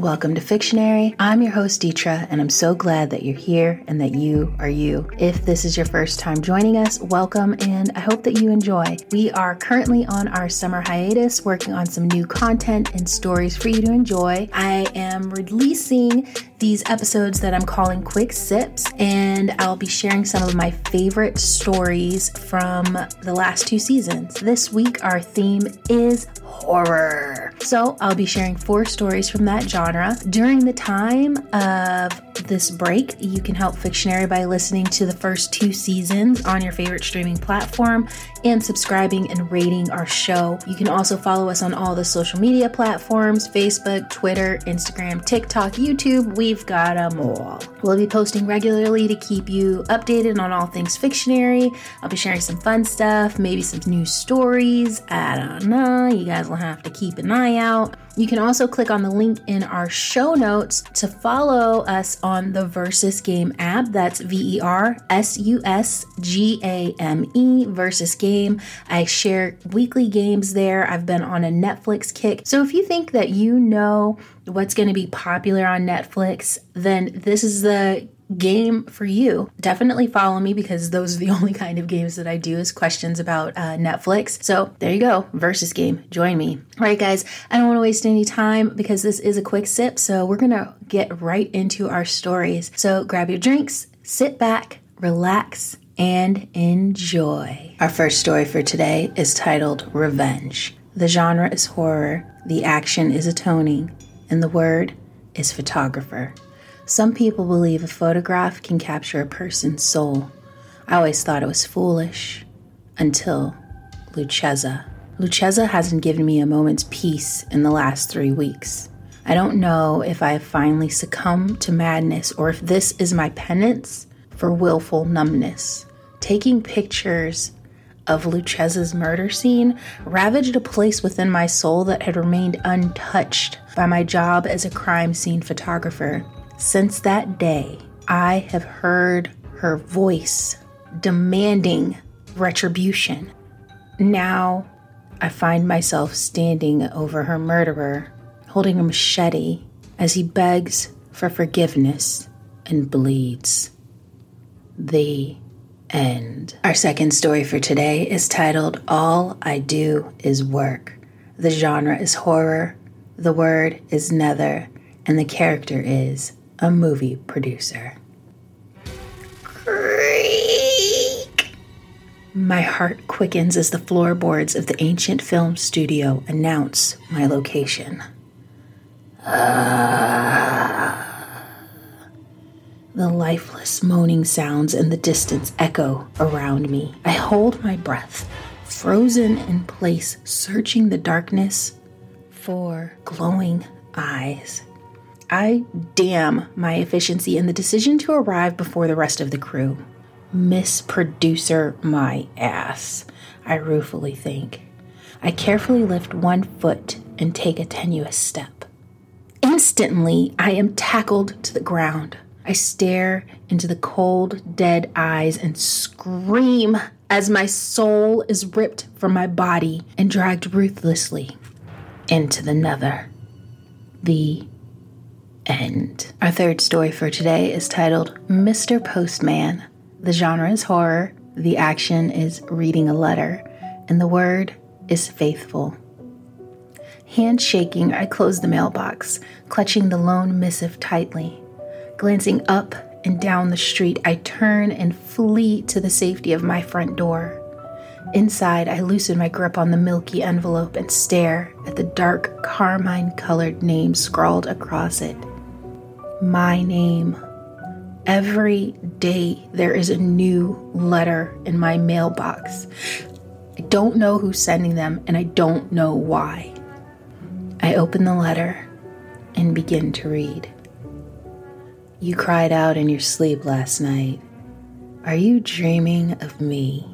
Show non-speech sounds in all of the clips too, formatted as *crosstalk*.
Welcome to Fictionary. I'm your host, Dietra, and I'm so glad that you're here and that you are you. If this is your first time joining us, welcome and I hope that you enjoy. We are currently on our summer hiatus working on some new content and stories for you to enjoy. I am releasing these episodes that I'm calling Quick Sips, and I'll be sharing some of my favorite stories from the last two seasons. This week, our theme is horror. So I'll be sharing four stories from that genre. During the time of this break, you can help Fictionary by listening to the first two seasons on your favorite streaming platform and subscribing and rating our show. You can also follow us on all the social media platforms Facebook, Twitter, Instagram, TikTok, YouTube. We've got them all. We'll be posting regularly to keep you updated on all things Fictionary. I'll be sharing some fun stuff, maybe some new stories. I don't know. You guys will have to keep an eye out. You can also click on the link in our show notes to follow us on the Versus Game app. That's V E R S U S G A M E, Versus Game. I share weekly games there. I've been on a Netflix kick. So if you think that you know what's going to be popular on Netflix, then this is the game for you. Definitely follow me because those are the *laughs* only kind of games that I do is questions about uh, Netflix. So there you go, versus game. Join me. All right, guys, I don't want to waste any time because this is a quick sip. So we're going to get right into our stories. So grab your drinks, sit back, relax, and enjoy. Our first story for today is titled Revenge. The genre is horror, the action is atoning, and the word is photographer. Some people believe a photograph can capture a person's soul. I always thought it was foolish until Luceza. Luceza hasn't given me a moment's peace in the last three weeks. I don't know if I have finally succumbed to madness or if this is my penance for willful numbness. Taking pictures of Luceza's murder scene ravaged a place within my soul that had remained untouched by my job as a crime scene photographer. Since that day, I have heard her voice demanding retribution. Now I find myself standing over her murderer, holding a machete as he begs for forgiveness and bleeds. The end. Our second story for today is titled All I Do Is Work. The genre is horror, the word is nether, and the character is a movie producer. Creak! My heart quickens as the floorboards of the ancient film studio announce my location. Ah. The lifeless moaning sounds in the distance echo around me. I hold my breath, frozen in place, searching the darkness for glowing eyes. I damn my efficiency and the decision to arrive before the rest of the crew. Miss Producer my ass, I ruefully think. I carefully lift one foot and take a tenuous step. Instantly, I am tackled to the ground. I stare into the cold, dead eyes and scream as my soul is ripped from my body and dragged ruthlessly into the nether. The end. Our third story for today is titled Mr. Postman. The genre is horror, the action is reading a letter, and the word is faithful. Hand shaking, I close the mailbox, clutching the lone missive tightly. Glancing up and down the street, I turn and flee to the safety of my front door. Inside, I loosen my grip on the milky envelope and stare at the dark carmine colored name scrawled across it my name. Every day there is a new letter in my mailbox. I don't know who's sending them and I don't know why. I open the letter and begin to read. You cried out in your sleep last night. Are you dreaming of me?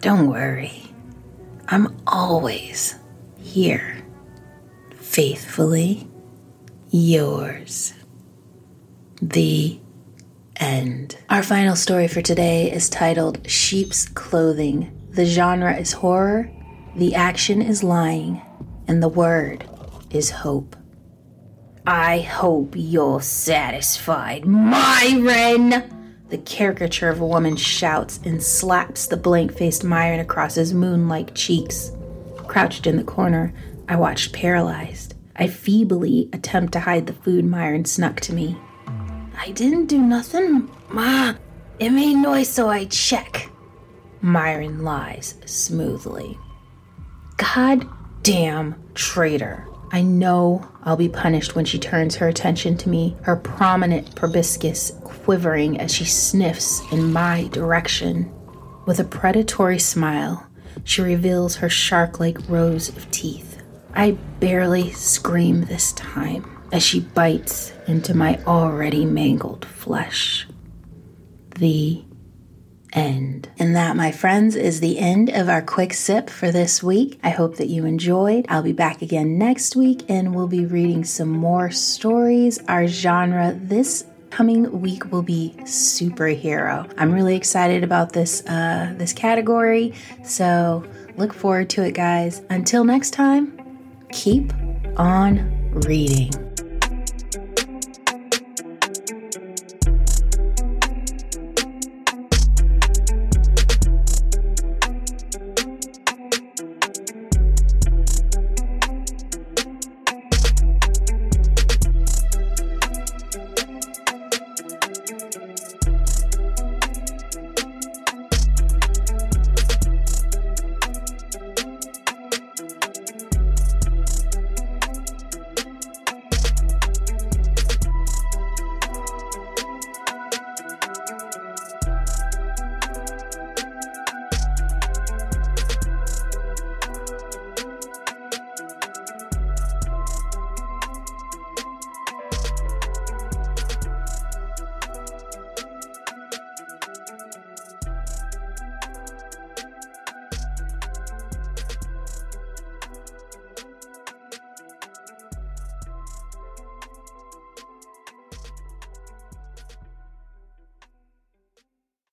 Don't worry. I'm always here, faithfully yours. The end. Our final story for today is titled Sheep's Clothing. The genre is horror, the action is lying, and the word is hope. I hope you're satisfied, Myron! The caricature of a woman shouts and slaps the blank faced Myron across his moon like cheeks. Crouched in the corner, I watched paralyzed. I feebly attempt to hide the food Myron snuck to me. I didn't do nothing, Ma. It made noise, so I check. Myron lies smoothly. God damn traitor. I know I'll be punished when she turns her attention to me, her prominent proboscis quivering as she sniffs in my direction. With a predatory smile, she reveals her shark like rows of teeth. I barely scream this time as she bites into my already mangled flesh. The end. And that, my friends, is the end of our quick sip for this week. I hope that you enjoyed. I'll be back again next week and we'll be reading some more stories. Our genre this coming week will be superhero. I'm really excited about this uh, this category, so look forward to it, guys. Until next time, keep on reading.